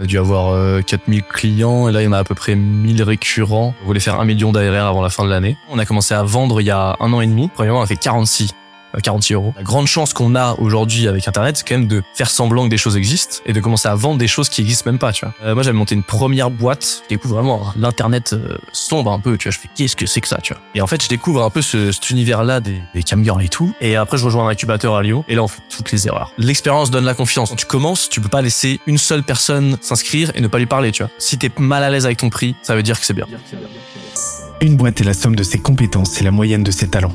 On a dû avoir euh, 4000 clients et là il y en a à peu près 1000 récurrents. On voulait faire un million d'ARR avant la fin de l'année. On a commencé à vendre il y a un an et demi. Premièrement, on a fait 46 46 euros. La grande chance qu'on a aujourd'hui avec Internet, c'est quand même de faire semblant que des choses existent et de commencer à vendre des choses qui existent même pas, tu vois. Euh, moi, j'avais monté une première boîte. Je découvre vraiment l'Internet euh, sombre un peu, tu vois. Je fais, qu'est-ce que c'est que ça, tu vois. Et en fait, je découvre un peu ce, cet univers-là des, des camgirls et tout. Et après, je rejoins un incubateur à Lyon. Et là, on fait toutes les erreurs. L'expérience donne la confiance. Quand tu commences, tu peux pas laisser une seule personne s'inscrire et ne pas lui parler, tu vois. Si t'es mal à l'aise avec ton prix, ça veut dire que c'est bien. Une boîte est la somme de ses compétences et la moyenne de ses talents.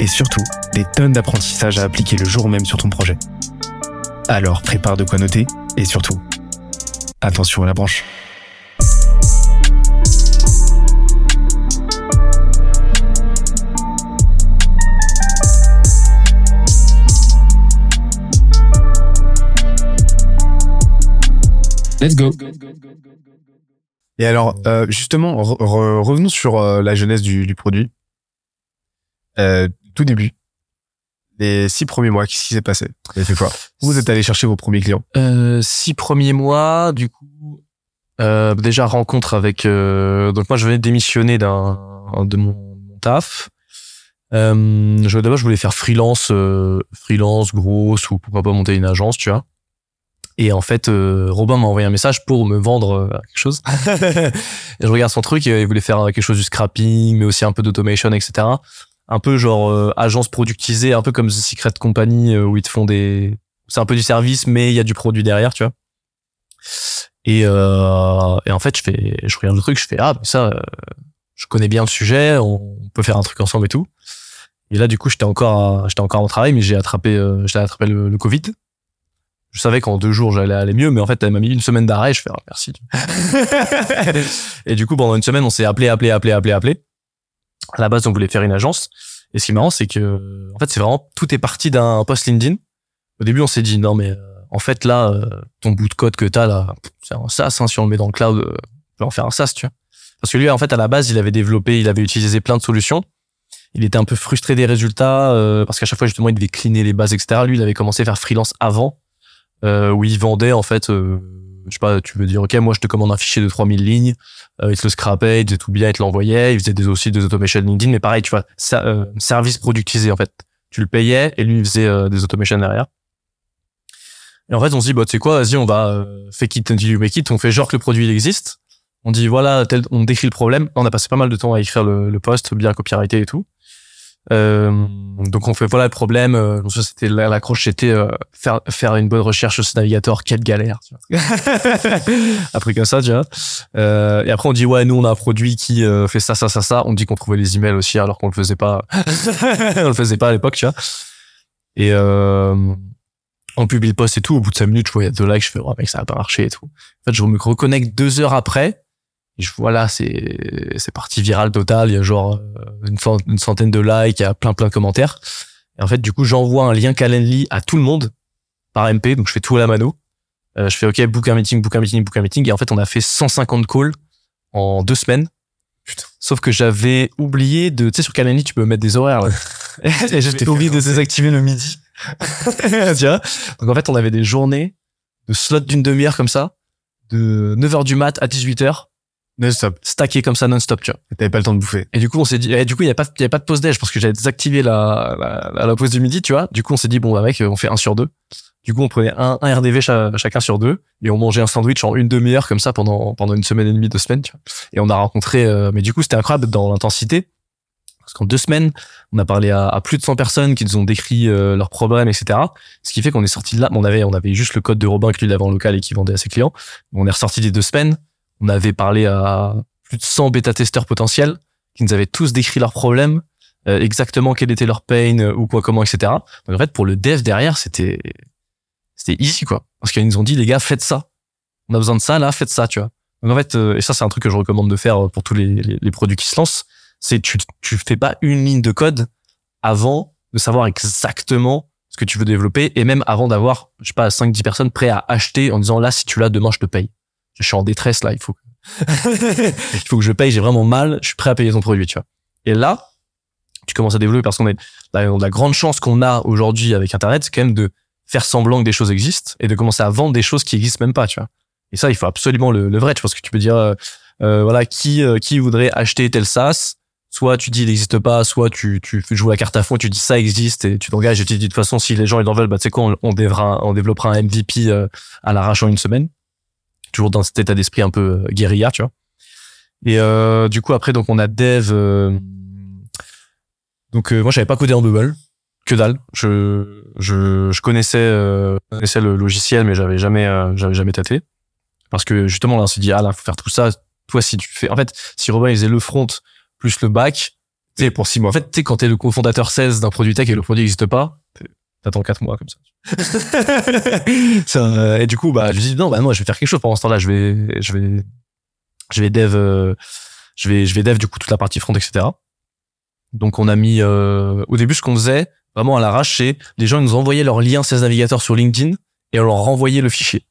et surtout, des tonnes d'apprentissages à appliquer le jour même sur ton projet. Alors prépare de quoi noter, et surtout, attention à la branche. Let's go. Et alors, euh, justement, re- re- revenons sur euh, la jeunesse du, du produit. Euh, tout début, les six premiers mois, qu'est-ce qui s'est passé? Vous avez fait quoi? Vous êtes allé chercher vos premiers clients? Euh, six premiers mois, du coup, euh, déjà rencontre avec. euh, donc moi, je venais de démissionner d'un de mon, mon taf. Euh, je, d'abord, je voulais faire freelance, euh, freelance, grosse ou pourquoi pas monter une agence, tu vois. Et en fait, euh, Robin m'a envoyé un message pour me vendre euh, quelque chose. et je regarde son truc, et il voulait faire quelque chose du scrapping, mais aussi un peu d'automation, etc. Un peu genre euh, agence productisée, un peu comme The Secret Company, euh, où ils te font des, c'est un peu du service, mais il y a du produit derrière, tu vois. Et, euh, et en fait, je fais, je regarde le truc, je fais ah, mais ça, euh, je connais bien le sujet, on peut faire un truc ensemble et tout. Et là, du coup, j'étais encore, j'étais encore en travail, mais j'ai attrapé, euh, j'ai attrapé le, le Covid. Je savais qu'en deux jours, j'allais aller mieux, mais en fait, elle m'a mis une semaine d'arrêt. Je fais ah, merci. et du coup, pendant une semaine, on s'est appelé, appelé, appelé, appelé, appelé. À la base, on voulait faire une agence. Et ce qui est marrant, c'est que, en fait, c'est vraiment tout est parti d'un post LinkedIn. Au début, on s'est dit non, mais euh, en fait, là, euh, ton bout de code que t'as là, c'est un SaaS. Hein, si on le met dans le cloud, euh, on peut en faire un SaaS, tu vois. Parce que lui, en fait, à la base, il avait développé, il avait utilisé plein de solutions. Il était un peu frustré des résultats euh, parce qu'à chaque fois, justement, il devait cleaner les bases, etc. Lui, il avait commencé à faire freelance avant, euh, où il vendait en fait. euh, je sais pas, tu veux dire, ok, moi je te commande un fichier de 3000 lignes, euh, il te le scrapait, il faisait tout bien, il te l'envoyait, il faisait des, aussi des automations LinkedIn, mais pareil, tu vois, euh, service productisé en fait. Tu le payais et lui il faisait euh, des automations derrière. Et en fait, on se dit, bah, tu sais quoi, vas-y, on va euh, fake it until you make it, on fait genre que le produit il existe. On dit, voilà, tel, on décrit le problème. On a passé pas mal de temps à écrire le, le post, bien copyrighté et tout. Euh, donc on fait voilà le problème. Euh, donc ça c'était la- l'accroche, c'était euh, faire faire une bonne recherche sur ce navigateur. Quelle galère. Tu vois. après comme ça, tu vois. Euh, et après on dit ouais, nous on a un produit qui euh, fait ça, ça, ça, ça. On dit qu'on trouvait les emails aussi alors qu'on le faisait pas. on le faisait pas à l'époque, tu vois. Et euh, on publie le post et tout. Au bout de cinq minutes, je vois il y a deux likes. Je fais oh mec ça va pas marcher et tout. En fait, je me reconnecte deux heures après. Et je vois là, c'est c'est parti viral total. Il y a genre euh, une, une centaine de likes, il y a plein plein de commentaires. Et en fait, du coup, j'envoie un lien Calendly à tout le monde par MP. Donc, je fais tout à la mano. Euh, je fais OK, book un meeting, book un meeting, book un meeting. Et en fait, on a fait 150 calls en deux semaines. Sauf que j'avais oublié de, tu sais, sur Calendly, tu peux mettre des horaires. là. et j'avais oublié de désactiver le midi. tu vois? Donc, en fait, on avait des journées de slots d'une demi-heure comme ça, de 9h du mat à 18h, Non-stop. stacké comme ça non-stop, tu vois. Et T'avais pas le temps de bouffer. Et du coup, on s'est dit, et du coup, il y a pas, y a pas de pause déj parce que j'avais désactivé la, la, la pause du midi, tu vois. Du coup, on s'est dit, bon, bah, mec, on fait un sur deux. Du coup, on prenait un, un RDV cha- chacun sur deux et on mangeait un sandwich en une demi-heure comme ça pendant, pendant une semaine et demie, deux semaines, tu vois. Et on a rencontré, euh, mais du coup, c'était incroyable dans l'intensité. Parce qu'en deux semaines, on a parlé à, à plus de 100 personnes qui nous ont décrit euh, leurs problèmes, etc. Ce qui fait qu'on est sorti de là. On avait, on avait juste le code de Robin que lui avait en local et qui vendait à ses clients. On est ressorti des deux semaines. On avait parlé à plus de 100 bêta-testeurs potentiels qui nous avaient tous décrit leurs problèmes, euh, exactement quel était leur pain euh, ou quoi, comment, etc. Donc en fait, pour le dev derrière, c'était c'était easy quoi, parce qu'ils nous ont dit les gars, faites ça. On a besoin de ça là, faites ça, tu vois. En fait, euh, et ça c'est un truc que je recommande de faire pour tous les, les, produits qui se lancent, c'est tu tu fais pas une ligne de code avant de savoir exactement ce que tu veux développer et même avant d'avoir je sais pas 5 10 personnes prêtes à acheter en disant là si tu l'as demain je te paye. Je suis en détresse là, il faut que il faut que je paye, j'ai vraiment mal, je suis prêt à payer ton produit, tu vois. Et là, tu commences à développer parce qu'on est la, grande chance qu'on a aujourd'hui avec internet, c'est quand même de faire semblant que des choses existent et de commencer à vendre des choses qui existent même pas, tu vois. Et ça, il faut absolument le, le vrai. Je pense que tu peux dire, euh, euh, voilà, qui euh, qui voudrait acheter tel SaaS? Soit tu dis il n'existe pas, soit tu tu joues la carte à fond, tu dis ça existe et tu t'engages et tu dis de toute façon si les gens ils en veulent, bah tu sais quoi, on, on, on développera un MVP euh, à l'arrache en une semaine. Toujours dans cet état d'esprit un peu euh, guérilla, tu vois. Et euh, du coup après donc on a Dev. donc moi j'avais pas codé en Bubble, que dalle. Je je je connaissais euh, connaissais le logiciel mais j'avais jamais j'avais jamais tâté parce que justement là on s'est dit ah là faut faire tout ça toi si tu fais en fait si Robin il faisait le front plus le bac tu sais pour six mois en fait tu sais quand t'es le cofondateur 16 d'un produit tech et le produit n'existe pas t'attends quatre mois comme ça, ça euh, et du coup bah je me dis non bah moi je vais faire quelque chose pendant ce temps-là je vais je vais je vais dev euh, je vais je vais dev du coup toute la partie front etc donc on a mis euh, au début ce qu'on faisait vraiment à l'arrache c'est les gens ils nous envoyaient leur lien 16 navigateurs sur LinkedIn et on leur renvoyait le fichier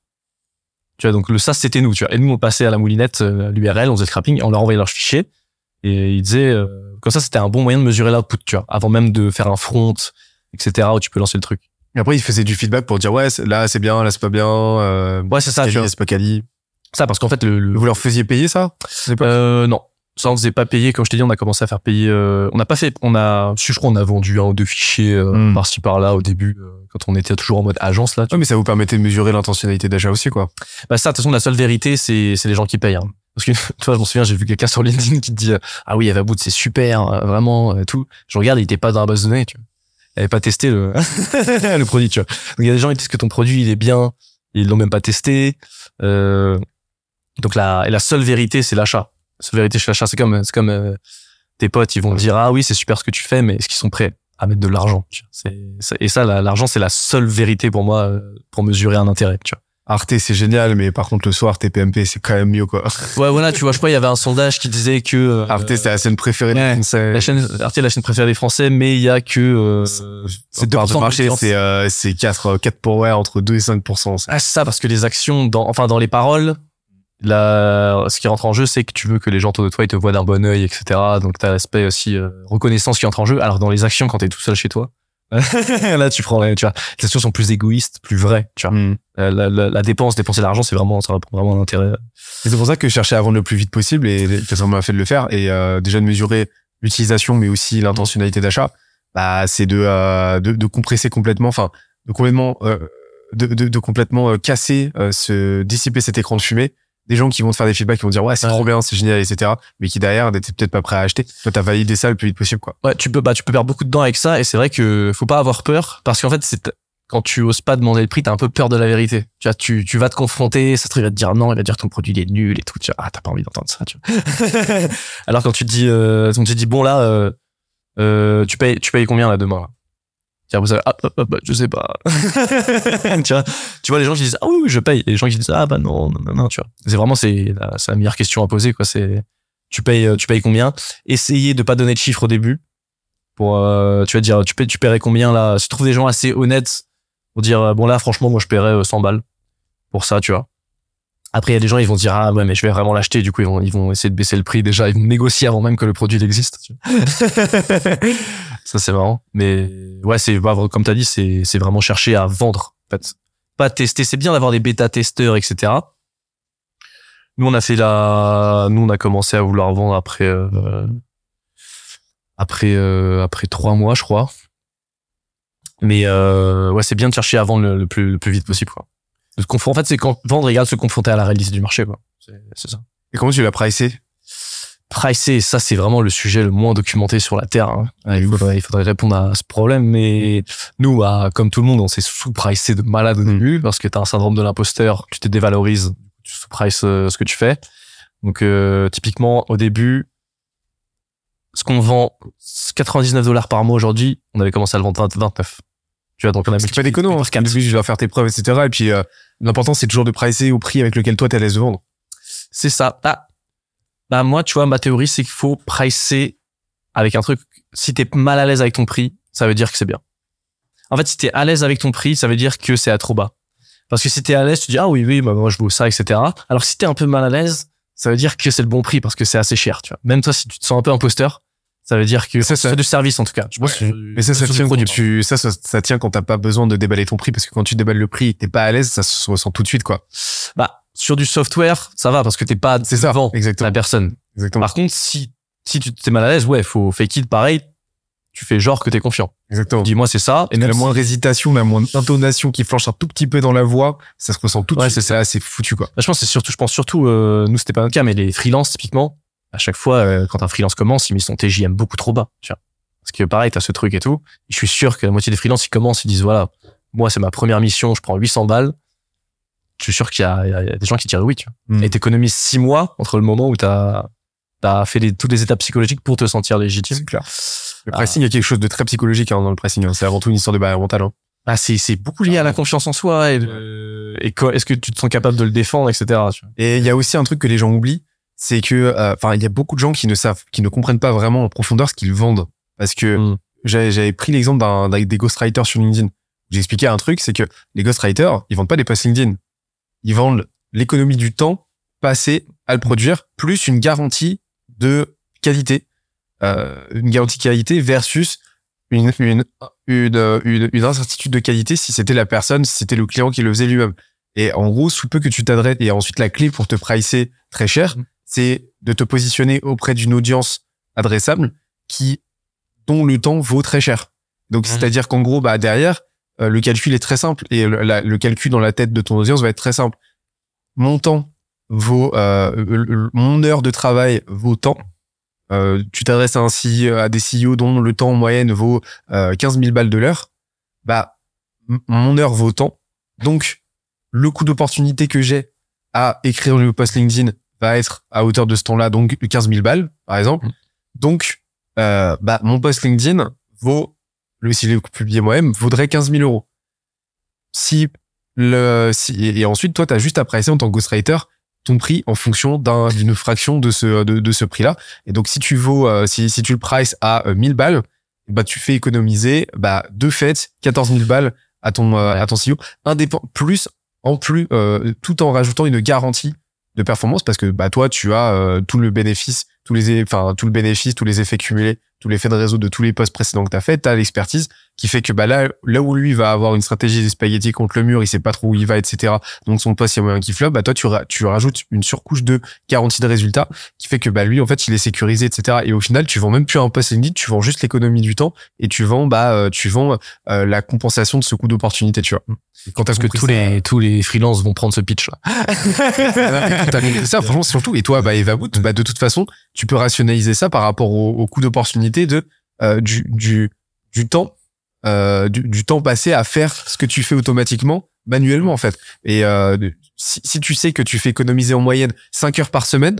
tu vois, donc le SaaS, c'était nous, tu vois. Et nous, on passait à la moulinette, euh, l'URL, on faisait scrapping, on leur envoyait leur fichier. Et ils disaient, euh, comme ça, c'était un bon moyen de mesurer l'output, tu vois, avant même de faire un front, etc., où tu peux lancer le truc. Et après, ils faisaient du feedback pour dire, ouais, là, c'est bien, là, c'est pas bien. Euh, ouais, c'est ça, tu vois. c'est pas quali. Ça, parce qu'en fait, le, le- Vous leur faisiez payer ça euh, non. Ça, on faisait pas payer. Comme je t'ai dit, on a commencé à faire payer. euh, on n'a pas fait. On a. Je crois, on a vendu un ou deux fichiers euh, Hmm. par-ci par-là au début, euh, quand on était toujours en mode agence là. tu Ouais, mais ça vous permettait de mesurer l'intentionnalité d'achat aussi, quoi. Bah ça, de toute façon, la seule vérité, c'est c'est les gens qui payent. hein. Parce que toi, je m'en souviens, j'ai vu quelqu'un sur LinkedIn qui te dit euh, ah oui, Avaboot, c'est super, vraiment, tout. Je regarde, il était pas dans la base de données, tu vois. Il avait pas testé le le produit, tu vois. Donc il y a des gens qui disent que ton produit il est bien, ils l'ont même pas testé. Euh, donc la et la seule vérité, c'est l'achat. La seule vérité, c'est l'achat. C'est comme c'est comme euh, tes potes, ils vont dire ah oui, c'est super ce que tu fais, mais est-ce qu'ils sont prêts à mettre de l'argent et ça, la- l'argent, c'est la seule vérité pour moi euh, pour mesurer un intérêt, tu vois? Arte, c'est génial, mais par contre, le soir, TPMP, c'est quand même mieux, quoi. Ouais, voilà, tu vois, je crois il y avait un sondage qui disait que euh, Arte, c'est la scène préférée ouais, des Français. la chaîne Arte la chaîne préférée des Français, mais il y a que euh, C'est part 2% de marché, c'est, euh, c'est 4, 4 pour, ouais, entre 2 et 5%. c'est- ah, c'est ça parce que les actions dans enfin dans les paroles là ce qui rentre en jeu c'est que tu veux que les gens autour de toi ils te voient d'un bon œil etc donc t'as l'aspect aussi euh, reconnaissance qui entre en jeu alors dans les actions quand t'es tout seul chez toi là tu prends tu vois les actions sont plus égoïstes plus vraies tu vois Hmm. Euh, la, la, la dépense dépenser l'argent c'est vraiment ça répond vraiment à l'intérêt Et c'est pour ça que je cherchais à vendre le plus vite possible et ça m'a fait de le faire et euh, déjà de mesurer l'utilisation mais aussi l'intentionnalité d'achat. Bah, c'est de, euh, de de compresser complètement, enfin de complètement euh, de, de, de complètement casser, se dissiper cet écran de fumée. Des gens qui vont te faire des feedbacks, qui vont dire ouais c'est Ouais. trop bien, c'est génial, etc. Mais qui derrière n'étaient peut-être pas prêts à acheter. Toi t'as validé ça le plus vite possible quoi. Ouais, tu peux, bah, tu peux perdre beaucoup de temps avec ça, et c'est vrai que faut pas avoir peur, parce qu'en fait, c'est, quand tu oses pas demander le prix, t'as un peu peur de la vérité. Tu vois, tu, tu vas te confronter, ça il va te dire non, il va te dire ton produit il est nul et tout. Tu vois, ah, t'as pas envie d'entendre ça, tu vois. Alors quand tu te dis, euh, quand tu te dis, bon, là, euh, euh, tu payes, tu payes combien, là, demain, là? Ah, ah, ah, bah, je sais pas. tu vois, tu vois les gens qui disent, ah oui, oui, je paye. Et les gens qui disent, ah, bah, non, non, non, non, tu vois. C'est vraiment, c'est la, la meilleure question à poser, quoi. C'est, tu payes, euh, tu payes combien? Essayez de pas donner de chiffre au début pour euh, tu vas dire tu tu paierais combien là? Si tu trouves des gens assez honnêtes pour dire euh, bon là franchement moi je paierais euh, 100 balles pour ça tu vois après il y a des gens ils vont dire ah ouais mais je vais vraiment l'acheter. Du coup ils vont ils vont essayer de baisser le prix. Déjà ils vont négocier avant même que le produit existe ça c'est marrant. Mais ouais c'est bah, comme t'as dit c'est c'est vraiment chercher à vendre en fait. Pas tester. C'est bien d'avoir des bêta testeurs etc nous on a fait la nous on a commencé à vouloir vendre après euh, après euh, après trois mois je crois. Mais euh, ouais c'est bien de chercher à vendre le, le plus le plus vite possible quoi de se confron- en fait c'est quand vendre égale se confronter à la réalité du marché quoi c'est ça Et comment tu l'as pricé? Pricer ça c'est vraiment le sujet le moins documenté sur la terre hein. Il, faudrait, il faudrait répondre à ce problème mais nous bah, comme tout le monde on s'est sous-pricé de malade au Mm. début parce que t'as un syndrome de l'imposteur tu te dévalorises tu sous-prices euh, ce que tu fais donc euh, typiquement au début ce qu'on vend 99 dollars par mois aujourd'hui on avait commencé à le vendre 20 29 tu vois donc on a C'est pas déconnant, hein, par parce qu'au début, je dois faire tes preuves, etc. Et puis, euh, l'important, c'est toujours de pricer au prix avec lequel toi, t'es à l'aise de vendre. C'est ça. Ah. Bah, moi, tu vois, ma théorie, c'est qu'il faut pricer avec un truc. Si t'es mal à l'aise avec ton prix, ça veut dire que c'est bien. En fait, si t'es à l'aise avec ton prix, ça veut dire que c'est à trop bas. Parce que si t'es à l'aise, tu dis, ah oui, oui, bah, moi, je vaux ça, etc. Alors, si t'es un peu mal à l'aise, ça veut dire que c'est le bon prix parce que c'est assez cher, tu vois. Même toi, si tu te sens un peu imposteur, ça veut dire que Ça, c'est ça- du service, en tout cas. Je pense Ouais. que- Mais ça, ça du tient quand tu, ça, ça, ça tient quand t'as pas besoin de déballer ton prix parce que quand tu déballes le prix, t'es pas à l'aise, ça se ressent tout de suite, quoi. Bah, sur du software, ça va parce que t'es pas C'est ça. devant Exactement. la personne. Exactement. Par contre, si, si tu t'es mal à l'aise, ouais, faut fake it pareil. Tu fais genre que t'es confiant. Exactement. Dis-moi, c'est ça. Et la moindre hésitation, la moindre intonation qui flanche un tout petit peu dans la voix, ça se ressent tout de Ouais, suite. c'est C'est ça, c'est foutu, quoi. Bah, je pense que c'est surtout, je pense surtout, euh, nous c'était pas notre cas, mais les freelances typiquement, à chaque fois euh, quand un freelance commence, il met son TJM beaucoup trop bas. Tu vois. Parce que pareil, t'as ce truc et tout. Je suis sûr que la moitié des freelances ils commencent, ils disent voilà, moi c'est ma première mission, je prends 800 balles. Je suis sûr qu'il y, y a des gens qui diraient oui. Tu vois. Mm. Et t'économises six mois entre le moment où t'as as fait les, toutes les étapes psychologiques pour te sentir légitime. C'est clair. Le Ah. pricing, il y a quelque chose de très psychologique hein, dans le pricing. hein. C'est avant tout une histoire de barrière mentale. Hein. Bah, c'est beaucoup lié à la confiance en soi et, de- et est-ce que tu te sens capable de le défendre, etc. Tu vois. Et il y a aussi un truc que les gens oublient, c'est que, euh, enfin, il y a beaucoup de gens qui ne savent, qui ne comprennent pas vraiment en profondeur ce qu'ils vendent. Parce que Mm. j'avais pris l'exemple d'un des ghostwriters sur LinkedIn. J'ai expliqué un truc, c'est que les ghostwriters, ils vendent pas des posts LinkedIn. Ils vendent l'économie du temps passé à le produire, plus une garantie de qualité, euh, une garantie de qualité versus une, une, une, une, une incertitude de qualité si c'était la personne, si c'était le client qui le faisait lui-même. Et en gros, sous peu que tu t'adresses, et ensuite la clé pour te pricer très cher, Mhm. C'est de te positionner auprès d'une audience adressable qui, dont le temps vaut très cher. Donc, Mhm. c'est-à-dire qu'en gros, bah, derrière, euh, le calcul est très simple et le, la- le calcul dans la tête de ton audience va être très simple. Mon temps vaut, euh, mon heure de travail vaut temps. Euh, tu t'adresses à un CEO, à des CEO dont le temps en moyenne vaut euh, 15 000 balles de l'heure. Bah, mon heure vaut tant. Donc, le coût d'opportunité que j'ai à écrire le post LinkedIn va être à hauteur de ce temps-là, donc 15 000 balles, par exemple. Mhm. Donc, euh, bah, mon post LinkedIn vaut, le, si je l'ai publié moi-même, vaudrait 15 000 euros. Si le, si, et ensuite, toi, t'as juste à pricer en tant que ghostwriter ton prix en fonction d'un- d'une fraction de ce, de, de ce prix-là. Et donc, si tu vaux, euh, si, si tu le prices à euh, 1000 balles, bah, tu fais économiser, bah, de fait, 14 000 balles à ton, euh, à ton CEO, indépend, plus, en plus, euh, tout en rajoutant une garantie de performance parce que, bah, toi, tu as euh, tout le bénéfice, tous les, enfin, tout le bénéfice, tous les effets cumulés, tous les faits de réseau de tous les postes précédents que tu as fait, tu as l'expertise qui fait que, bah, là, là où lui va avoir une stratégie des spaghettis contre le mur, il sait pas trop où il va, etc. Donc, son poste, il y a moyen qu'il floppe, bah, toi, tu, tu rajoutes une surcouche de garantie de résultat qui fait que, bah, lui, en fait, il est sécurisé, etc. Et au final, tu vends même plus un poste LinkedIn, tu vends juste l'économie du temps et tu vends, bah, euh, tu vends euh, la compensation de ce coût d'opportunité, tu vois. Et Quand Parce que tous ça- les, tous les freelances vont prendre ce pitch là. Ça, franchement, surtout. Et toi, bah, Evaboot, bah, de toute façon, tu peux rationaliser ça par rapport au, au coût d'opportunité de, euh, du, du, du temps, euh, du, du temps passé à faire ce que tu fais automatiquement, manuellement, en fait. Et, euh, si, si tu sais que tu fais économiser en moyenne 5 heures par semaine,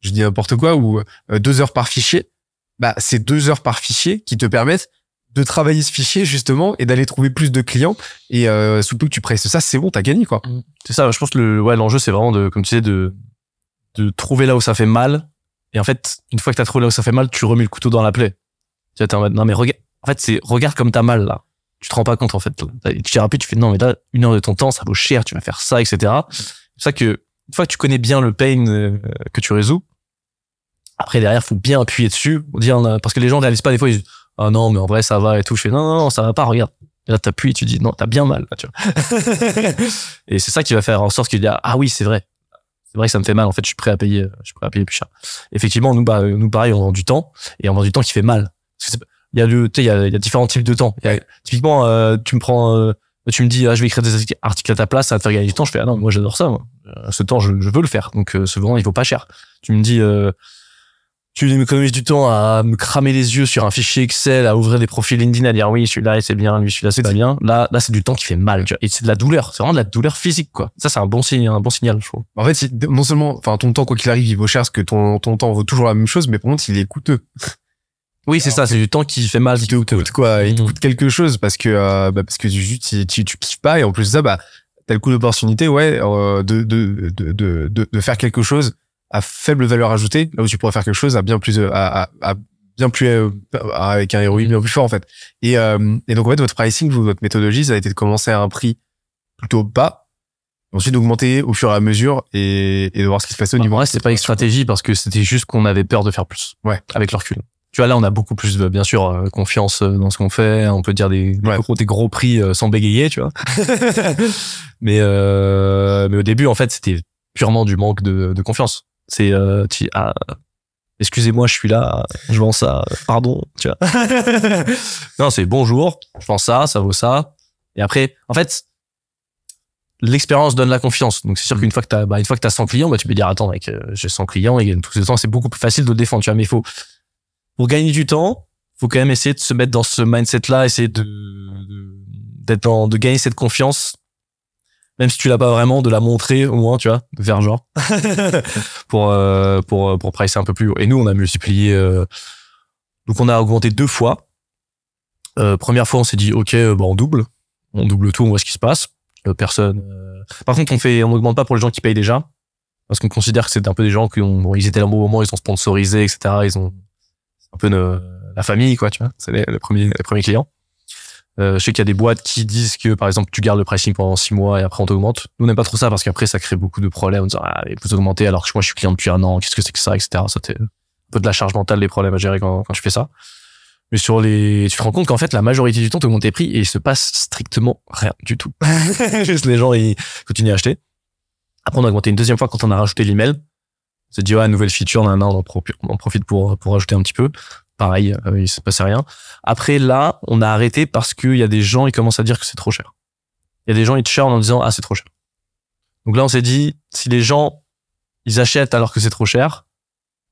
je dis n'importe quoi, ou euh, 2 heures par fichier, bah, c'est 2 heures par fichier qui te permettent de travailler ce fichier, justement, et d'aller trouver plus de clients. Et, euh, que tu presses ça, c'est bon, t'as gagné, quoi. C'est ça, je pense que le, ouais, l'enjeu, c'est vraiment de, comme tu sais, de, de trouver là où ça fait mal. Et en fait, une fois que t'as trouvé là où ça fait mal, tu remets le couteau dans la plaie. Tu vois, t'es en mode, non, mais regarde, en fait, c'est, regarde comme t'as mal, là. Tu te rends pas compte, en fait. Tu t'es rapide, tu fais, non, mais là, une heure de ton temps, ça vaut cher, tu vas faire ça, etc. C'est ça que, une fois que tu connais bien le pain euh, que tu résous, après, derrière, faut bien appuyer dessus, dire, euh, parce que les gens réalisent pas, des fois, ils disent, ah non, mais en vrai, ça va et tout. Je fais, non, non, non, ça va pas, regarde. Et là, t'appuies et tu dis, non, t'as bien mal, là, tu vois. et c'est ça qui va faire en sorte qu'il dise, ah oui, c'est vrai. C'est vrai que ça me fait mal. En fait, je suis prêt à payer, je suis prêt à payer plus cher. Effectivement, nous, bah, nous, pareil, on vend du temps et on vend du temps qui fait mal. Il y a le, tu sais, il y a, y a différents types de temps. Y a- typiquement, euh, tu me prends, euh, tu me dis, ah, je vais écrire des articles à ta place, ça va te faire gagner du temps. Je fais, ah non, moi, j'adore ça, moi. Euh, Ce temps, je, je veux le faire. Donc, euh, ce vent, il vaut pas cher. Tu me dis, euh, tu m'économises du temps à me cramer les yeux sur un fichier Excel, à ouvrir des profils LinkedIn, à dire oui, celui-là, c'est bien, lui, celui-là, c'est pas bien. Là, là, c'est du temps qui fait mal, tu vois. Et c'est de la douleur. C'est vraiment de la douleur physique, quoi. Ça, c'est un bon signe, un bon signal, je trouve. En fait, non seulement, enfin, ton temps, quoi qu'il arrive, il vaut cher parce que ton, ton temps vaut toujours la même chose, mais par contre, il est coûteux. Oui, c'est ça, c'est du temps qui fait mal, qui Il te coûte quoi? Il te Mhm. coûte quelque chose parce que, euh, bah, parce que tu, tu, tu, tu kiffes pas et en plus de ça, bah, t'as le coût d'opportunité, ouais, euh, de, de, de, de, de, faire quelque chose à faible valeur ajoutée, là où tu pourrais faire quelque chose à bien plus, à, à, à bien plus, euh, avec un ROI bien plus fort, en fait. Et, euh, et donc, en fait, votre pricing, votre méthodologie, ça a été de commencer à un prix plutôt bas, ensuite d'augmenter au fur et à mesure et, et de voir ce qui se passait au Bah, niveau. en vrai, c'était pas une stratégie parce que c'était juste qu'on avait peur de faire plus. Ouais. Avec le recul. Tu vois, là, on a beaucoup plus, bien sûr, euh, confiance euh, dans ce qu'on fait. On peut dire des, Ouais. gros, des gros prix euh, sans bégayer, tu vois. mais, euh, mais au début, en fait, c'était purement du manque de, de confiance. C'est, euh, ah, excusez-moi, je suis là, je vends ça, pardon, tu vois. non, c'est bonjour, je vends ça, ça vaut ça. Et après, en fait, l'expérience donne la confiance. Donc c'est sûr Mm. qu'une fois que t'as, bah, une fois que t'as 100 clients, bah, tu peux dire, attends, mec, euh, j'ai 100 clients et tout ce temps, c'est beaucoup plus facile de le défendre, tu vois. Mais il faut, pour gagner du temps, faut quand même essayer de se mettre dans ce mindset-là, essayer de, de- d'être dans, de gagner cette confiance. Même si tu l'as pas vraiment, de la montrer au moins, tu vois, de faire genre. pour, euh, pour, pour pricer un peu plus. Et nous, on a multiplié, euh, donc on a augmenté deux fois. Euh, première fois, on s'est dit, OK, euh, bah, on double. On double tout, on voit ce qui se passe. Euh, personne. euh, Par contre, on fait, on n'augmente pas pour les gens qui payent déjà. Parce qu'on considère que c'est un peu des gens qui ont, bon, ils étaient là au bon moment, ils ont sponsorisé, etc. Ils ont un peu nos- la famille, quoi, tu vois. C'est les, les premiers, les premiers clients. Euh, je sais qu'il y a des boîtes qui disent que, par exemple, tu gardes le pricing pendant six mois et après on t'augmente. Nous, on n'aime pas trop ça parce qu'après, ça crée beaucoup de problèmes en disant, ah, mais vous augmentez alors que moi, je suis client depuis un an, qu'est-ce que c'est que ça, etc. Ça, c'est un peu de la charge mentale, des problèmes à gérer quand, quand je fais ça. Mais sur les, tu te rends compte qu'en fait, la majorité du temps, tu augmentes tes prix et il se passe strictement rien du tout. Juste les gens, ils continuent à acheter. Après, on a augmenté une deuxième fois quand on a rajouté l'email. On s'est dit, ouais, nouvelle feature, nan, nan, on en profite, on en profite pour, pour rajouter un petit peu. Pareil, euh, il se passait rien. Après, là, on a arrêté parce qu'il y a des gens, ils commencent à dire que c'est trop cher. Il y a des gens, ils te en disant, ah, c'est trop cher. Donc là, on s'est dit, si les gens, ils achètent alors que c'est trop cher,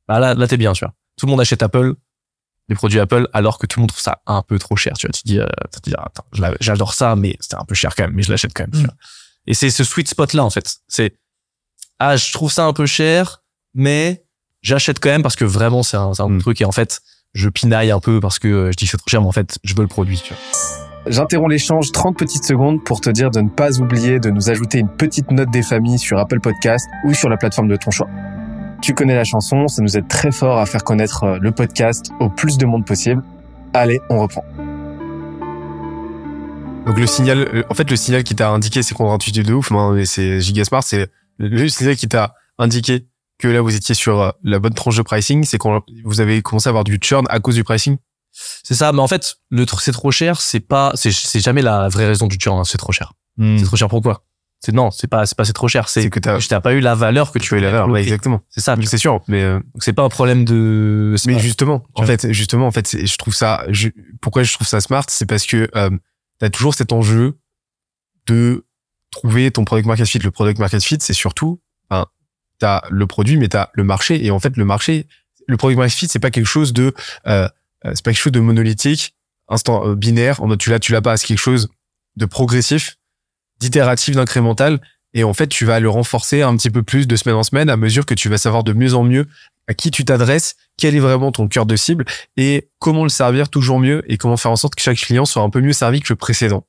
bah là, là, t'es bien, tu vois. Tout le monde achète Apple, les produits Apple, alors que tout le monde trouve ça un peu trop cher, tu vois. Tu dis, euh, tu dis, attends, je l'a- j'adore ça, mais c'est un peu cher quand même, mais je l'achète quand même, tu vois. Et c'est ce sweet spot-là, en fait. C'est, ah, je trouve ça un peu cher, mais j'achète quand même parce que vraiment, c'est un, c'est un bon Mm. truc. Et en fait, je pinaille un peu parce que euh, je dis que c'est trop cher, mais en fait, je veux le produit, tu vois. J'interromps l'échange 30 petites secondes pour te dire de ne pas oublier de nous ajouter une petite note des familles sur Apple Podcast ou sur la plateforme de ton choix. Tu connais la chanson, ça nous aide très fort à faire connaître euh, le podcast au plus de monde possible. Allez, on reprend. Donc le signal, euh, en fait, le signal qui t'a indiqué, c'est contre-intuitif de ouf, moi, mais c'est Gigasmart, c'est le signal qui t'a indiqué que là, vous étiez sur euh, la bonne tranche de pricing, c'est quand vous avez commencé à avoir du churn à cause du pricing? C'est ça, mais en fait, le c'est trop cher, c'est pas, c'est, jamais la vraie raison du churn, hein, c'est trop cher. C'est trop cher pourquoi? C'est non, c'est pas, c'est pas c'est trop cher, c'est que t'as, je t'ai pas eu la valeur que tu tu as l'erreur, ouais, exactement. C'est ça, tu. C'est sûr, mais euh, c'est pas un problème de. mais pas- justement, en fait, justement, en fait, je trouve ça, je- pourquoi je trouve ça smart, c'est parce que euh, t'as toujours cet enjeu de trouver ton product market fit. Le product market fit, c'est surtout, enfin, t'as le produit, mais t'as le marché, et en fait, le marché, le product market fit, c'est pas quelque chose de, euh, euh, c'est pas quelque chose de monolithique, instant euh, binaire, tu l'as, tu l'as pas, c'est quelque chose de progressif, d'itératif, d'incrémental, et en fait, tu vas le renforcer un petit peu plus de semaine en semaine à mesure que tu vas savoir de mieux en mieux à qui tu t'adresses, quel est vraiment ton cœur de cible et comment le servir toujours mieux et comment faire en sorte que chaque client soit un peu mieux servi que le précédent.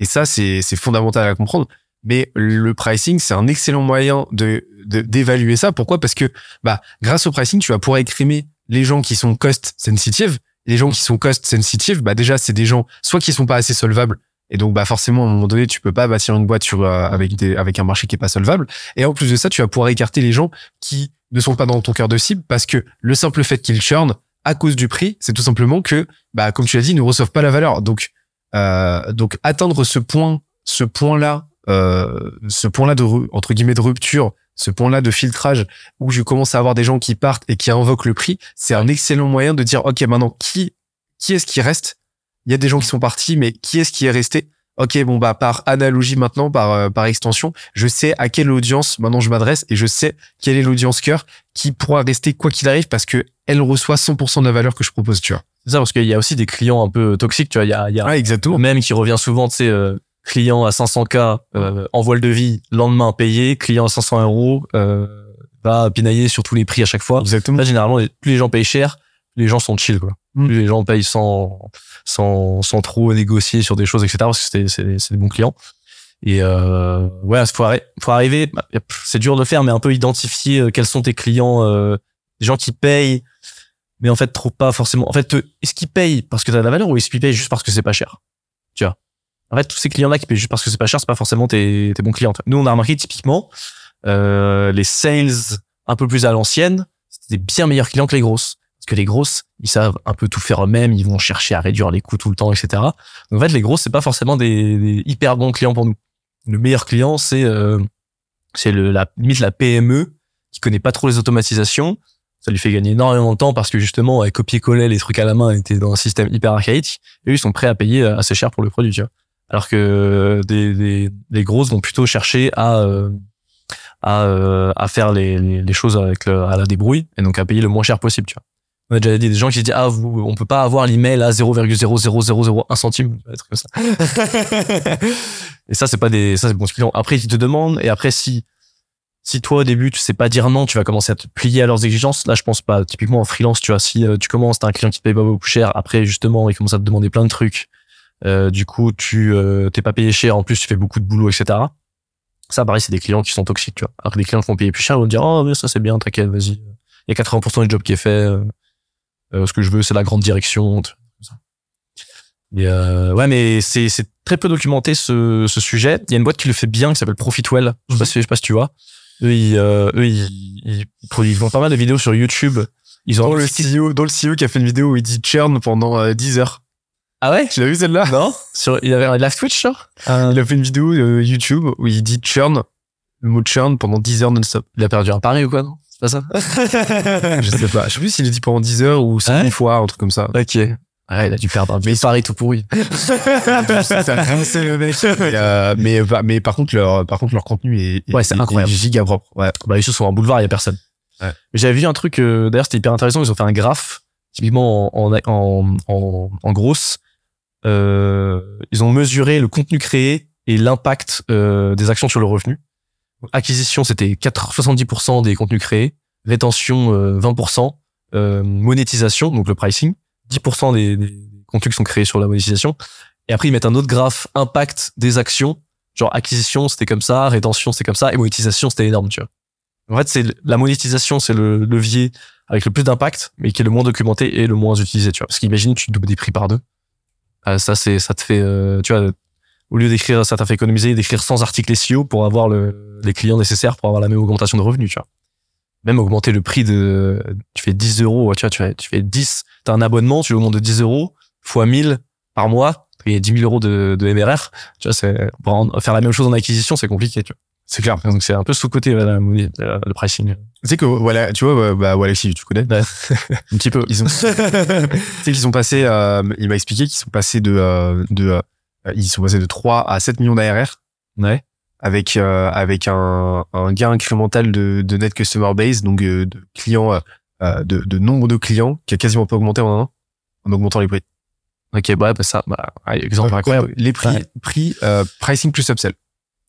Et ça, c'est fondamental à comprendre. Mais le pricing, c'est un excellent moyen de, d'évaluer ça. Pourquoi? Parce que, bah, grâce au pricing, tu vas pouvoir écrimer les gens qui sont cost sensitive. Les gens qui sont cost sensitive, bah, déjà, c'est des gens, soit qui sont pas assez solvables. Et donc, bah, forcément, à un moment donné, tu peux pas bâtir une boîte sur, euh, avec des, avec un marché qui est pas solvable. Et en plus de ça, tu vas pouvoir écarter les gens qui ne sont pas dans ton cœur de cible parce que le simple fait qu'ils churn à cause du prix, c'est tout simplement que, bah, comme tu l'as dit, ils ne reçoivent pas la valeur. Donc, euh, donc atteindre ce point, ce point-là, euh, ce point-là de entre guillemets de rupture, ce point-là de filtrage où je commence à avoir des gens qui partent et qui invoquent le prix, c'est un excellent moyen de dire ok maintenant qui qui est-ce qui reste? Il y a des gens qui sont partis, mais qui est-ce qui est resté? Ok, bon bah par analogie maintenant, par euh, par extension, je sais à quelle audience maintenant je m'adresse et je sais quelle est l'audience cœur qui pourra rester quoi qu'il arrive parce que elle reçoit 100% de la valeur que je propose, tu vois. C'est ça parce qu'il y a aussi des clients un peu toxiques, tu vois. Il y a, il y a exactement. le même qui revient souvent, tu sais, euh, client à 500K, euh, envoie le devis, lendemain payé, client à 500 euros, euh, va pinailler sur tous les prix à chaque fois. Exactement. Là, généralement, plus les gens payent cher, plus les gens sont chill, quoi. Mm. Plus les gens payent sans, sans, sans trop négocier sur des choses, etc. Parce que c'est, c'est, c'est des bons clients. Et euh, ouais, faut, arri- faut arriver. bah, C'est dur de le faire, mais un peu identifier euh, quels sont tes clients, euh, des gens qui payent, mais en fait trop pas forcément. En fait, est-ce qu'ils payent parce que t'as de la valeur ou est-ce qu'ils payent juste parce que c'est pas cher? Tu vois. En fait, tous ces clients-là qui payent juste parce que c'est pas cher, c'est pas forcément tes, bons clients. Nous, on a remarqué typiquement euh, les sales un peu plus à l'ancienne, c'était bien meilleurs clients que les grosses. Parce que les grosses, ils savent un peu tout faire eux-mêmes, ils vont chercher à réduire les coûts tout le temps, etc. Donc en fait, les grosses, c'est pas forcément des, des hyper bons clients pour nous. Le meilleur client, c'est euh, c'est la limite la PME qui connaît pas trop les automatisations. Ça lui fait gagner énormément de temps parce que justement, elle copier-coller les trucs à la main était dans un système hyper archaïque. Et eux, ils sont prêts à payer euh, assez cher pour le produit, tu vois. Alors que des, des, des grosses vont plutôt chercher à euh, à, euh, à faire les, les, les choses avec le, à la débrouille et donc à payer le moins cher possible, tu vois. On a déjà dit des gens qui disent ah vous on peut pas avoir l'email à 0,00001 centime des trucs comme ça. et ça c'est pas des ça c'est bon clients. Après ils te demandent et après si si toi au début tu sais pas dire non, tu vas commencer à te plier à leurs exigences. Là je pense pas typiquement en freelance, tu vois, si euh, tu commences t'as un client qui te paye pas beaucoup cher, après justement il commence à te demander plein de trucs. Euh, du coup tu euh, t'es pas payé cher, en plus tu fais beaucoup de boulot etc. Ça pareil c'est des clients qui sont toxiques, tu vois. Alors que des clients qui vont payer plus cher ils vont dire oh mais ça c'est bien t'inquiète vas-y. Il y a 80% du job qui est fait. euh, euh, ce que je veux, c'est la grande direction. tout ça. Et euh, ouais, mais c'est c'est très peu documenté ce, ce sujet. Il y a une boîte qui le fait bien, qui s'appelle Profitwell. Je sais pas si, je sais pas si tu vois. Eux, ils, euh, eux, ils, ils, ils font pas mal de vidéos sur YouTube. Ils ont Dans le CEO, dans le CEO qui a fait une vidéo où il dit churn pendant euh, 10 heures. Ah ouais? Tu l'as vu celle-là? Non sur il avait un live Twitch genre? Il a fait une vidéo euh, YouTube où il dit churn, le mot churn pendant 10 heures non-stop. il a perdu un pari ou quoi non? C'est pas ça? Je sais pas. Je sais plus s'il a dit pendant 10 heures ou 5 Ouais. fois, un truc comme ça. ok ouais il a dû perdre un Mais- pari tout pourri c'est le mec. Et, euh, mais, mais par contre, leur, par contre, leur contenu est, est- Ouais, c'est est- incroyable. est giga propre. Ouais. bah ils sont sur un boulevard il y a personne Ouais. j'avais vu un truc euh, d'ailleurs c'était hyper intéressant ils ont fait un graphe typiquement en en en, en, en grosse euh, ils ont mesuré le contenu créé et l'impact euh, des actions sur le revenu. Acquisition c'était 4 70% des contenus créés. Rétention euh, 20% euh, monétisation donc le pricing 10% des, des contenus qui sont créés sur la monétisation. Et après ils mettent un autre graphe impact des actions. Genre acquisition c'était comme ça rétention c'était comme ça et monétisation c'était énorme tu vois. En fait, c'est la monétisation, c'est le levier avec le plus d'impact, mais qui est le moins documenté et le moins utilisé, tu vois. Parce qu'imagine, tu doubles des prix par deux. Euh, ça, c'est, ça te fait, euh, tu vois, au lieu d'écrire, ça t'a fait économiser d'écrire 100 articles SEO pour avoir le, les clients nécessaires pour avoir la même augmentation de revenus, tu vois. Même augmenter le prix de, tu fais 10 euros, tu vois, tu fais, tu fais 10, t'as un abonnement, tu l'augmentes de 10 euros, fois 1000 par mois, et 10 000 euros de, de MRR, tu vois, c'est, faire la même chose en acquisition, c'est compliqué, tu vois. C'est clair. Donc c'est un peu sous-côté, la, le pricing. Tu sais que, voilà, tu vois, bah, bah, Alexis, tu connais. Ouais. Un petit peu. Ils ont, tu sais qu'ils sont passés, euh, il m'a expliqué qu'ils sont passés de, euh, de, euh, ils sont passés de 3 à 7 millions d'ARR Ouais. avec, euh, avec un, un gain incrémental de, de net customer base, donc euh, de clients, euh, euh, de, de nombre de clients qui a quasiment pas augmenté en un an, en augmentant les prix. Ok, ouais, bah ça, bah, exemple incroyable. Les prix, Ouais. prix, euh, pricing plus upsell.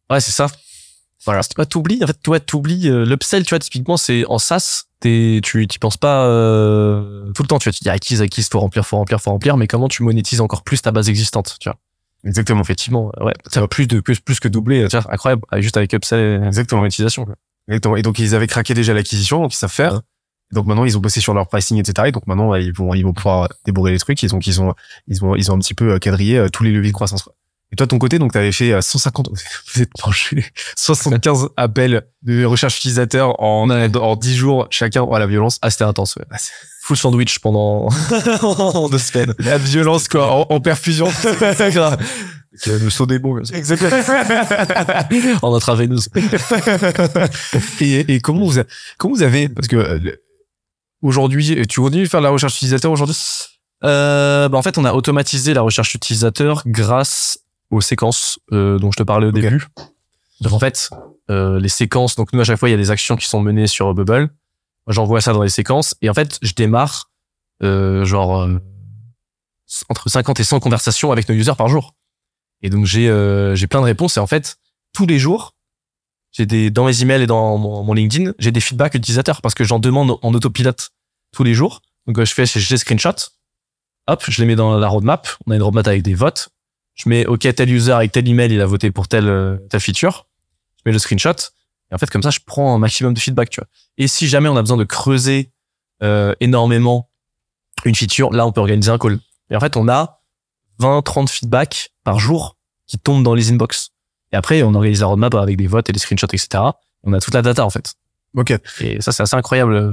Ouais, c'est ça. Voilà. C'est pas t'oublies, en fait, toi, t'oublies, euh, l'upsell, tu vois, typiquement, c'est en SaaS, t'es, tu, t'y penses pas, euh, tout le temps, tu vois, tu dis acquise, acquise, faut remplir, faut remplir, faut remplir, mais comment tu monétises encore plus ta base existante, tu vois? Exactement. Effectivement, ouais, ça va plus de, plus, plus que doubler, tu vois, incroyable, avec- juste avec upsell et Exactement. monétisation, quoi. Exactement. Et donc ils avaient craqué déjà l'acquisition, donc ils savent faire. Ouais. Et donc maintenant ils ont bossé sur leur pricing, etc. Et donc maintenant ils vont ils vont pouvoir débourrer les trucs. Ils ont ils ont ils ont ils ont un petit peu euh, quadrillé euh, tous les leviers de croissance. Et toi de ton côté donc t'avais fait euh, 150 vous êtes penché 75 appels de recherche utilisateur en en 10 jours chacun. Oh la violence. Ah, c'était intense, ouais. Ah, Full sandwich pendant en deux semaines. La violence quoi en, en perfusion. Grave. Euh, Le saut des bons. Exactement. En intraveineuse. et, et comment vous a- comment vous avez parce que euh, aujourd'hui tu continues de faire de la recherche utilisateur aujourd'hui? Euh, bah en fait, on a automatisé la recherche utilisateur grâce aux séquences euh, dont je te parlais au Ok. début. Donc en fait, euh, les séquences. Donc nous à chaque fois, il y a des actions qui sont menées sur Bubble. Moi, j'envoie ça dans les séquences et en fait, je démarre euh, genre entre 50 et 100 conversations avec nos users par jour. Et donc j'ai j'ai plein de réponses et en fait tous les jours, j'ai des dans mes emails et dans mon, mon LinkedIn, j'ai des feedbacks utilisateurs parce que j'en demande en autopilote tous les jours. Donc je fais j'ai des screenshots hop, je les mets dans la roadmap. On a une roadmap avec des votes. Je mets OK tel user avec tel email, il a voté pour telle euh, telle feature. Je mets le screenshot et en fait comme ça je prends un maximum de feedback, tu vois. Et si jamais on a besoin de creuser euh, énormément une feature, là on peut organiser un call. Et en fait, on a 20 30 feedbacks par jour qui tombent dans les inbox. Et après, on organise la roadmap avec des votes et des screenshots, etc. On a toute la data en fait. Ok. Et ça, c'est assez incroyable. Euh,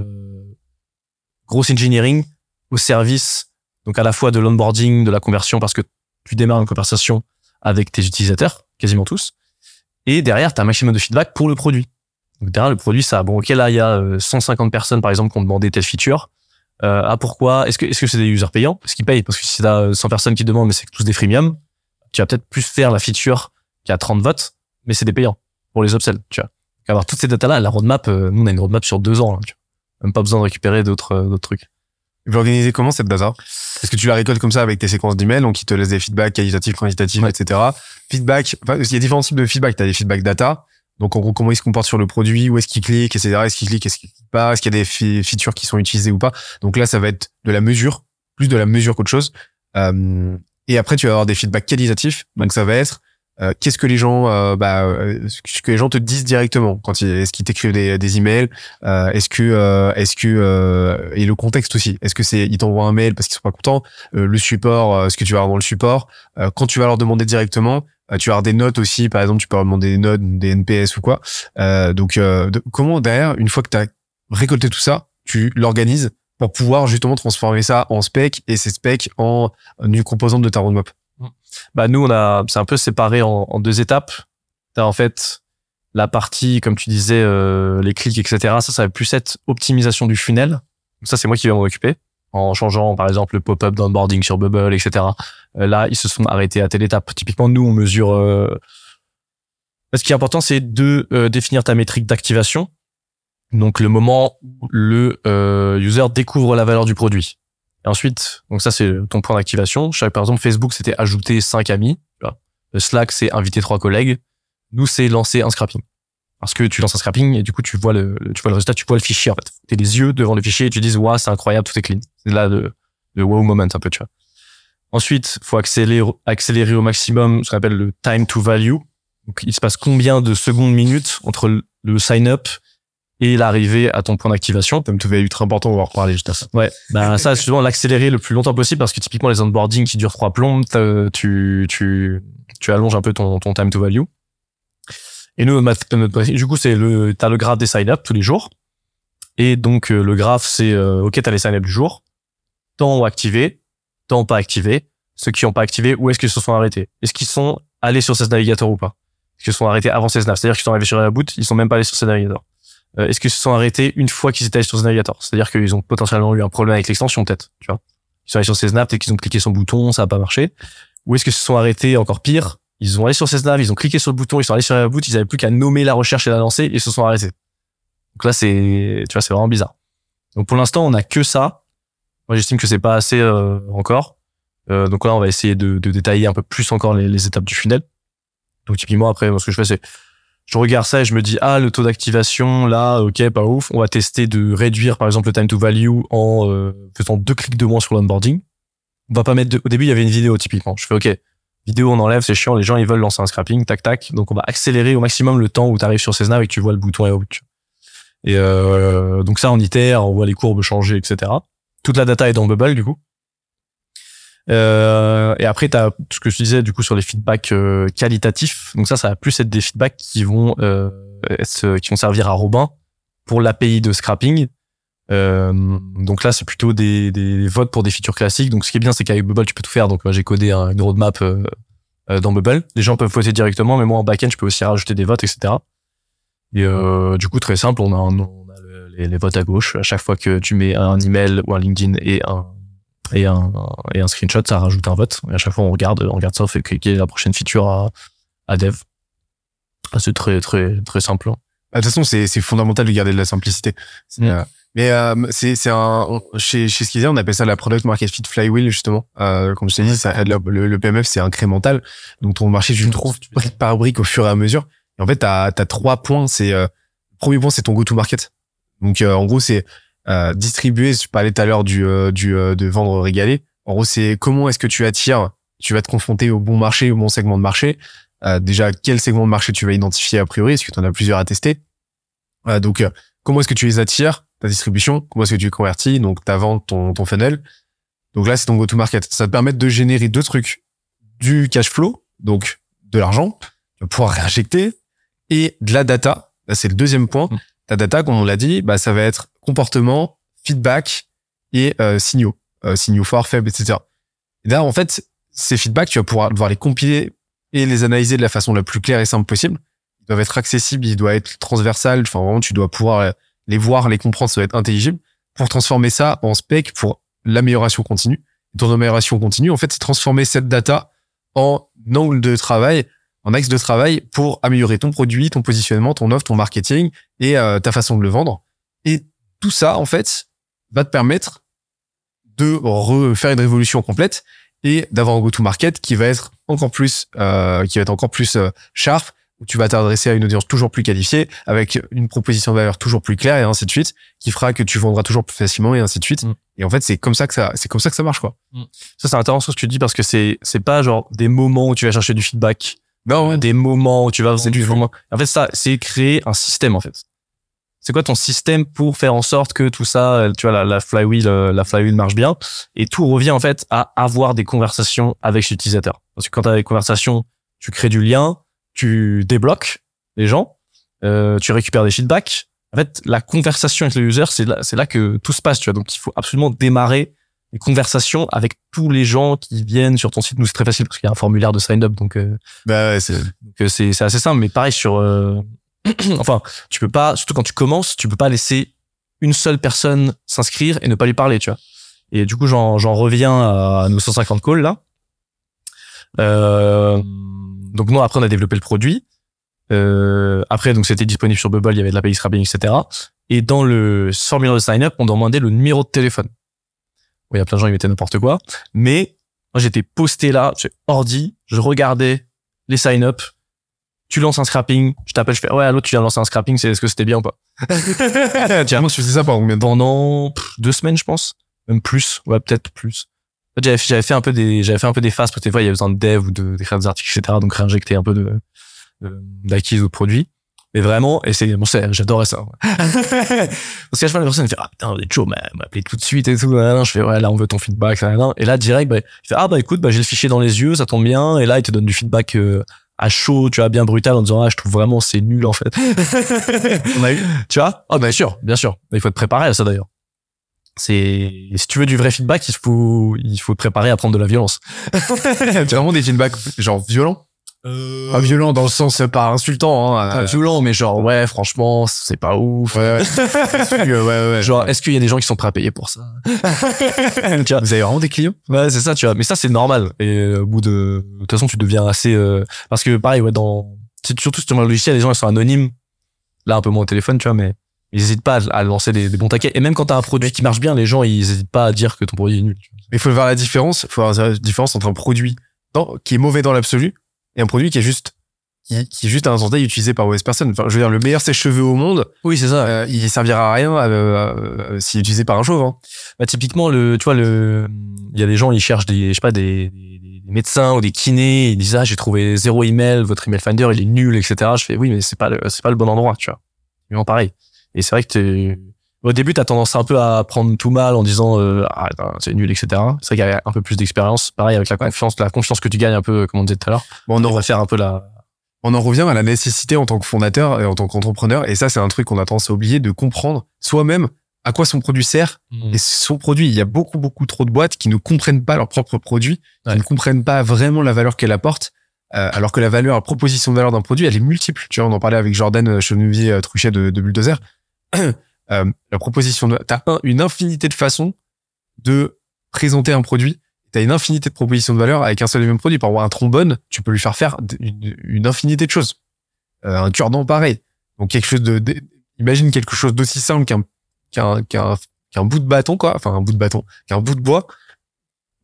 Grosse engineering au service, donc à la fois de l'onboarding, de la conversion, parce que tu démarres une conversation avec tes utilisateurs, quasiment tous. Et derrière, tu as un maximum de feedback pour le produit. Donc derrière, le produit, ça, bon, ok, là, il y a euh, 150 personnes, par exemple, qui ont demandé telle feature. Euh, ah, pourquoi? Est-ce que est-ce c'est des users payants? Est-ce qu'ils payent Parce que si t'as 100 personnes qui demandent, mais c'est tous des freemium, tu vas peut-être plus faire la feature qui a 30 votes, mais c'est des payants pour les upsells, tu vois. Donc, avoir toutes ces datas-là, la roadmap, euh, nous, on a une roadmap sur deux ans, là, tu vois. Même pas besoin de récupérer d'autres euh, d'autres trucs. Vous l'organisez comment cette data Est-ce que tu la récoltes comme ça avec tes séquences d'emails, donc qui te laissent des feedbacks qualitatifs, quantitatifs, Ouais. etc. Feedback, enfin, il y a différents types de feedback. Tu as des feedback data, donc en gros comment il se comporte sur le produit, où est-ce qu'il clique, etc. Est-ce qu'il clique, est-ce qu'il clique pas, est-ce qu'il y a des features qui sont utilisées ou pas? Donc là, ça va être de la mesure, plus de la mesure qu'autre chose. Euh, et après, tu vas avoir des feedbacks qualitatifs, donc ça va être euh, qu'est-ce que les gens, euh, bah, euh, ce que les gens te disent directement quand est-ce qu'ils t'écrivent des, emails, est-ce que, est-ce que et le contexte aussi, est-ce que c'est ils t'envoient un mail parce qu'ils sont pas contents, le support, ce que tu vas avoir dans le support, quand tu vas leur demander directement, tu vas avoir des notes aussi, par exemple, tu peux leur demander des notes, des NPS ou quoi. Donc, comment derrière, une fois que tu as récolté tout ça, tu l'organises pour pouvoir justement transformer ça en spec et ces specs en une composante de ta roadmap? Bah nous on a c'est un peu séparé en, en deux étapes. T'as en fait la partie comme tu disais euh, les clics etc. Ça ça va plus être optimisation du funnel. Ça c'est moi qui vais m'en occuper en changeant par exemple le pop-up d'onboarding sur Bubble etc. Euh, là ils se sont arrêtés à telle étape. Typiquement nous on mesure. Euh... Ce qui est important c'est de euh, définir ta métrique d'activation. Donc le moment où le euh, user découvre la valeur du produit. Et ensuite, donc ça c'est ton point d'activation. Par exemple Facebook c'était ajouter cinq amis. Le Slack c'est inviter trois collègues. Nous c'est lancer un scrapping. Parce que tu lances un scrapping et du coup tu vois le, tu vois le résultat, tu vois le fichier en fait. T'es les yeux devant le fichier et tu dis waouh c'est incroyable tout est clean. C'est là le, le wow moment un peu tu vois. Ensuite faut accélérer accélérer au maximum ce qu'on appelle le time to value. Donc il se passe combien de secondes minutes entre le sign up et l'arrivée à ton point d'activation. Comme tout va ultra important, on va en reparler juste à ça. Ouais, bah ça, justement, l'accélérer le plus longtemps possible parce que typiquement les onboarding qui durent trois plombes, tu tu tu allonges un peu ton ton time to value. Et nous, notre, notre- du coup, c'est le t'as le graphe des sign up tous les jours. Et donc euh, le graphe, c'est euh, ok, t'as les sign up du jour, temps activé, temps pas activé. Ceux qui ont pas activé, où est-ce qu'ils se sont arrêtés? Est-ce qu'ils sont allés sur ces navigateurs ou pas? Est-ce qu'ils se sont arrêtés avant ces nav C'est-à-dire qu'ils sont arrivés sur la boot, ils sont même pas allés sur ces navigateurs. Euh, est-ce qu'ils se sont arrêtés une fois qu'ils étaient allés sur ce navigateur C'est-à-dire qu'ils ont potentiellement eu un problème avec l'extension peut-être, tu vois? Ils sont allés sur ces snaps, peut-être qu'ils ont cliqué sur le bouton, ça a pas marché. Ou est-ce qu'ils se sont arrêtés encore pire Ils ont allé sur ces snaps, ils ont cliqué sur le bouton, ils sont allés sur la boot, ils avaient plus qu'à nommer la recherche et la lancer et ils se sont arrêtés. Donc là c'est, tu vois, c'est vraiment bizarre. Donc pour l'instant on a que ça. Moi j'estime que c'est pas assez euh, encore. Euh, donc là on va essayer de, de détailler un peu plus encore les, les étapes du funnel. Donc typiquement après moi ce que je fais c'est je regarde ça et je me dis ah le taux d'activation là ok pas ouf. On va tester de réduire par exemple le time to value en euh, faisant deux clics de moins sur l'onboarding. On va pas mettre de... au début il y avait une vidéo typiquement. Je fais ok vidéo on enlève c'est chiant les gens ils veulent lancer un scrapping tac tac. Donc on va accélérer au maximum le temps où tu arrives sur ces snaps et que tu vois le bouton et vois. et euh, donc ça on itère on voit les courbes changer etc toute la data est dans Bubble du coup euh, et après, tu as ce que je disais du coup sur les feedbacks euh, qualitatifs. Donc ça, ça va plus être des feedbacks qui vont euh, être- qui vont servir à Robin pour l'API de scrapping. Euh, donc là, c'est plutôt des, des votes pour des features classiques. Donc ce qui est bien, c'est qu'avec Bubble, tu peux tout faire. Donc moi, j'ai codé un- une roadmap euh, euh, dans Bubble. Les gens peuvent voter directement, mais moi en backend, je peux aussi rajouter des votes, etc. Et euh, du coup, très simple, on a, un- on a le- les, les votes à gauche. À chaque fois que tu mets un email ou un LinkedIn et un et un, et un screenshot, ça rajoute un vote. Et à chaque fois, on regarde, on regarde ça, on fait cliquer la prochaine feature à, à dev. Ah, C'est très, très, très simple. hein. Bah, De toute façon, c'est c'est fondamental de garder de la simplicité. Mm. euh, mais euh, c'est c'est un chez chez Skizzy, on appelle ça la product market fit flywheel justement. Euh, comme je t'ai dit, ça, le, PMF c'est incrémental. Donc ton marché tu le trouves brique par brique au fur et à mesure. Et en fait, t'as as trois points. C'est euh, premier point, c'est ton go to market. Donc euh, en gros, c'est euh, distribuer. Je parlais tout à l'heure du euh, du euh, de vendre régalé. En gros, c'est comment est-ce que tu attires tu vas te confronter au bon marché, au bon segment de marché. Euh, déjà, quel segment de marché tu vas identifier a priori? Est-ce que tu en as plusieurs à tester? Euh, Donc, euh, comment est-ce que tu les attires Ta distribution? Comment est-ce que tu les convertis? Donc, ta vente, ton, ton funnel. Donc là, c'est ton go-to-market. Ça te permet de générer deux trucs. Du cash flow, donc de l'argent, tu vas pouvoir réinjecter, et de la data. Là, c'est le deuxième point. Mm. Ta data, comme on l'a dit, bah, ça va être comportement, feedback et euh, signaux, euh, signaux forts, faibles, etc. Et là, en fait, ces feedbacks, tu vas pouvoir devoir les compiler et les analyser de la façon la plus claire et simple possible. Ils doivent être accessibles, ils doivent être transversales. Enfin, vraiment, tu dois pouvoir euh, les voir, les comprendre, ça doit être intelligible pour transformer ça en spec pour l'amélioration continue. Et ton amélioration continue, en fait, c'est transformer cette data en angle de travail, en axe de travail pour améliorer ton produit, ton positionnement, ton offre, ton marketing et euh, ta façon de le vendre. Et tout ça, en fait, va te permettre de refaire une révolution complète et d'avoir un go-to-market qui va être encore plus, euh, qui va être encore plus euh, sharp, où tu vas t'adresser à une audience toujours plus qualifiée, avec une proposition de valeur toujours plus claire et ainsi de suite, qui fera que tu vendras toujours plus facilement et ainsi de suite. Mm. Et en fait, c'est comme ça que ça, c'est comme ça que ça marche, quoi. Ça, c'est intéressant ce que tu dis parce que c'est, c'est pas genre des moments où tu vas chercher du feedback. Non, Des moments où tu vas C'est du moment. En fait, ça, c'est créer un système, en fait. C'est quoi ton système pour faire en sorte que tout ça, euh, tu vois, la, la flywheel, euh, la flywheel marche bien. Et tout revient, en fait, à avoir des conversations avec l'utilisateur? Parce que quand tu as des conversations, tu crées du lien, tu débloques les gens, euh, tu récupères des feedbacks. En fait, la conversation avec le user, c'est là, c'est là que tout se passe, tu vois. Donc, il faut absolument démarrer les conversations avec tous les gens qui viennent sur ton site. Nous, c'est très facile parce qu'il y a un formulaire de sign-up, donc, euh, bah ouais, c'est, donc euh, c'est c'est assez simple. Mais pareil sur, euh, enfin, tu peux pas, surtout quand tu commences, tu peux pas laisser une seule personne s'inscrire et ne pas lui parler, tu vois. Et du coup, j'en j'en reviens à nos 150 calls là. Euh, donc nous après on a développé le produit. Euh, après donc c'était disponible sur Bubble, il y avait de l'API scrapping, etc. Et dans le formulaire de sign-up, on demandait le numéro de téléphone. Bon, il y a plein de gens qui mettaient n'importe quoi, mais moi j'étais posté là, j'ai ordi, je regardais les sign-up. Tu lances un scrapping, je t'appelle, je fais ouais allô, tu viens de lancer un scrapping, c'est est-ce que c'était bien ou pas? Tiens, Comment tu faisais ça pendant combien de temps? Pendant pff, deux semaines, je pense, même plus, ouais peut-être plus. J'avais fait- j'avais fait un peu des j'avais fait un peu des phases parce que des fois il y avait besoin de dev ou de d'écrire des articles etc. Donc réinjecter un peu de de- d'acquise ou de produits. Mais vraiment, et c'est bon, c'est- j'adorais ça. Parce qu'à chaque fois, la personne elle fait ah putain, vous êtes chaud, mais m'appeler tout de suite et tout. nanana. Je fais ouais là on veut ton feedback. Et là direct, bah, il fait ah bah écoute, bah j'ai le fichier dans les yeux, ça tombe bien. Et là il te donne du feedback euh, à chaud, tu vois, bien brutal en disant ah je trouve vraiment c'est nul en fait. On a eu Tu vois? Ah bien sûr, bien sûr. Il faut te préparer à ça d'ailleurs. C'est si tu veux du vrai feedback, il faut il faut te préparer à prendre de la violence. C'est vraiment des feedbacks genre violents? Pas violents dans le sens euh, pas insultant. Hein, Pas euh, violent, mais genre ouais, franchement, c'est pas ouf. ouais, ouais. ouais, ouais, ouais. Genre, est-ce qu'il y a des gens qui sont prêts à payer pour ça Tu vois Vous avez vraiment des clients? Ouais, c'est ça, tu vois. Mais ça, c'est normal. Et euh, au bout de, de toute façon, tu deviens assez, euh, parce que pareil, ouais, dans, surtout sur le logiciel, les gens ils sont anonymes. Là, un peu moins au téléphone, tu vois, mais ils hésitent pas à, lancer des, des bons taquets. Et même quand t'as un produit qui marche bien, les gens ils hésitent pas à dire que ton produit est nul. Mais il faut voir la différence. Il faut voir la différence entre un produit dans- qui est mauvais dans l'absolu et un produit qui est juste qui, qui est juste à un T utilisé par mauvaise personne. Enfin, je veux dire, le meilleur sèche-cheveux au monde, Oui, c'est ça. euh, il servira à rien euh, euh, s'il est utilisé par un chauve. Hein. Bah, typiquement, le, tu vois, le, il y a des gens, ils cherchent des, je sais pas, des, des, médecins ou des kinés, ils disent, ah, j'ai trouvé zéro email, votre email finder, il est nul, etc. Je fais, oui, mais c'est pas le, c'est pas le bon endroit, tu vois. Vraiment pareil. Et c'est vrai que au début, t'as tendance un peu à prendre tout mal en disant, euh, ah, c'est nul, etc. C'est vrai qu'il y a un peu plus d'expérience. Pareil avec la confiance, la confiance que tu gagnes un peu, comme on disait tout à l'heure. Bon, on On en, va faire un peu la, on en revient à la nécessité en tant que fondateur et en tant qu'entrepreneur. Et ça, c'est un truc qu'on a tendance à oublier de comprendre soi-même à quoi son produit sert et son produit. Il y a beaucoup, beaucoup trop de boîtes qui ne comprennent pas leur propre produit, Ouais. qui ne comprennent pas vraiment la valeur qu'elle apporte, euh, alors que la valeur, la proposition de valeur d'un produit, elle est multiple. Tu vois, on en parlait avec Jordan euh, Chenevier euh, Truchet de, de Bulldozer. Euh, la proposition de, t'as un- une infinité de façons de présenter un produit. T'as une infinité de propositions de valeur avec un seul et même produit. Par exemple, un trombone, tu peux lui faire faire une, infinité de choses. Euh, un cure-dent, pareil. Donc quelque chose de, imagine quelque chose d'aussi simple qu'un qu'un qu'un qu'un bout de bâton quoi enfin un bout de bâton qu'un bout de bois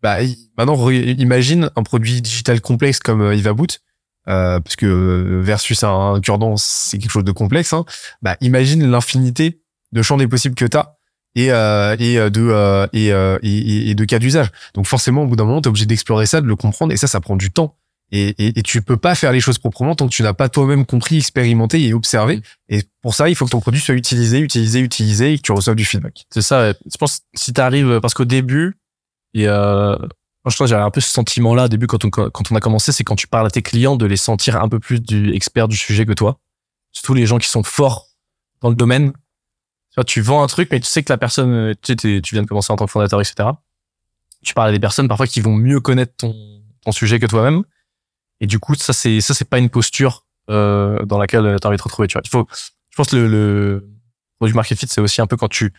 bah maintenant imagine un produit digital complexe comme euh, Ivaboot euh, parce que euh, versus un cure-dent c'est quelque chose de complexe hein. bah imagine l'infinité de champs des possibles que t'as et euh, et euh, de euh, et, euh, et, et de cas d'usage. Donc forcément, au bout d'un moment, t'es obligé d'explorer ça, de le comprendre, et ça, ça prend du temps. Et, et, et tu peux pas faire les choses proprement tant que tu n'as pas toi-même compris, expérimenté et observé. Et pour ça, il faut que ton produit soit utilisé, utilisé, utilisé, et que tu reçoives du feedback. C'est ça. Je pense si t'arrives parce qu'au début, et euh, je que j'avais un peu ce sentiment-là au début quand on quand on a commencé, c'est quand tu parles à tes clients de les sentir un peu plus du expert du sujet que toi. Surtout les gens qui sont forts dans le domaine. Tu vends un truc, mais tu sais que la personne, euh, tu sais, tu viens de commencer en tant que fondateur, etc. Tu parles à des personnes parfois qui vont mieux connaître ton sujet que toi-même. Et du coup, ça c'est ça c'est pas une posture euh, dans laquelle tu as envie de te retrouver. Tu vois, il faut. Je pense que le, le produit market fit, c'est aussi un peu quand tu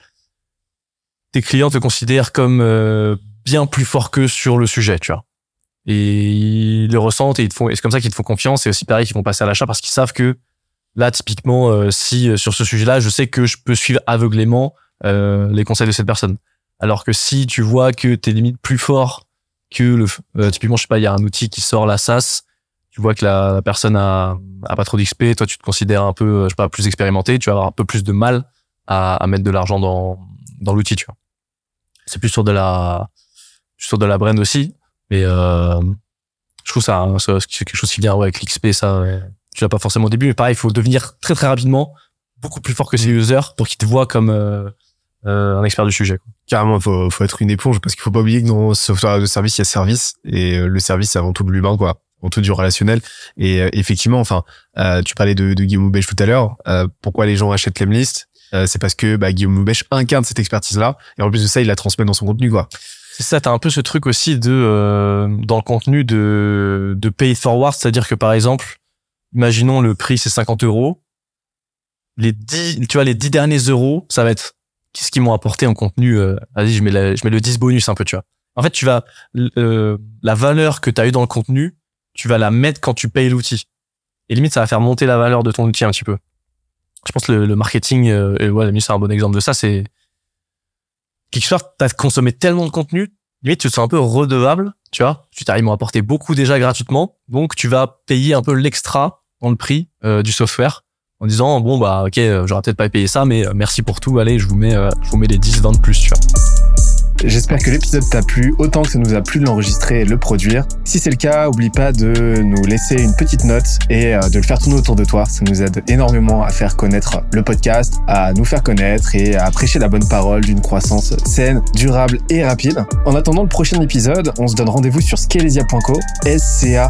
tes clients te considèrent comme euh, bien plus fort qu'eux sur le sujet, tu vois. Et ils le ressentent et ils te font, et c'est comme ça qu'ils te font confiance. Et aussi pareil, qu'ils vont passer à l'achat parce qu'ils savent que là, typiquement, euh, si euh, sur ce sujet-là, je sais que je peux suivre aveuglément euh, les conseils de cette personne. Alors que si tu vois que t'es limite plus fort que le, typiquement, je sais pas, il y a un outil qui sort la SaaS, tu vois que la, personne a, pas trop d'XP, toi tu te considères un peu, je sais pas, plus expérimenté, tu vas avoir un peu plus de mal à, mettre de l'argent dans, dans l'outil, tu vois. C'est plus sur de la, sur de la brand aussi, mais je trouve ça, ça c'est quelque chose qui vient avec l'XP, ça. Tu l'as pas forcément au début, mais pareil, il faut devenir très très rapidement beaucoup plus fort que ses users pour qu'ils te voient comme euh, euh, un expert du sujet. Quoi. Carrément, faut, faut être une éponge parce qu'il faut pas oublier que dans software de service, il y a service et euh, le service, c'est avant tout de l'humain, quoi. Avant tout du relationnel. Et euh, effectivement, enfin, euh, tu parlais de, de Guillaume Houbèche tout à l'heure. Euh, pourquoi les gens achètent Lemlist euh, C'est parce que bah, Guillaume Houbèche incarne cette expertise-là et en plus de ça, il la transmet dans son contenu, quoi. C'est ça, t'as un peu ce truc aussi de euh, dans le contenu de de pay it forward, c'est-à-dire que par exemple, imaginons le prix c'est 50 euros, les 10, tu vois les 10 derniers euros, ça va être qu'est-ce qu'ils m'ont apporté en contenu. euh, Vas-y, je mets la- je mets le 10 bonus un peu, tu vois. En fait, tu vas euh, la valeur que t'as eu dans le contenu, tu vas la mettre quand tu payes l'outil. Et limite, ça va faire monter la valeur de ton outil un petit peu. Je pense que le, le marketing, euh, et ouais, c'est un bon exemple de ça, c'est part, t'as consommé tellement de contenu, limite, tu te sens un peu redevable, tu vois. Tu t'arrives à apporter beaucoup déjà gratuitement, donc tu vas payer un peu l'extra dans le prix euh, du software en disant bon bah ok, euh, j'aurais peut-être pas payé ça, mais euh, merci pour tout, allez, je vous mets, je vous mets les 10, 20 de plus, tu. J'espère que l'épisode t'a plu autant que ça nous a plu de l'enregistrer et le produire. Si c'est le cas, oublie pas de nous laisser une petite note et de le faire tourner autour de toi. Ça nous aide énormément à faire connaître le podcast, à nous faire connaître et à prêcher la bonne parole d'une croissance saine, durable et rapide. En attendant le prochain épisode, on se donne rendez-vous sur scalezia.co, S-C-A-L-E-Z-I-A.co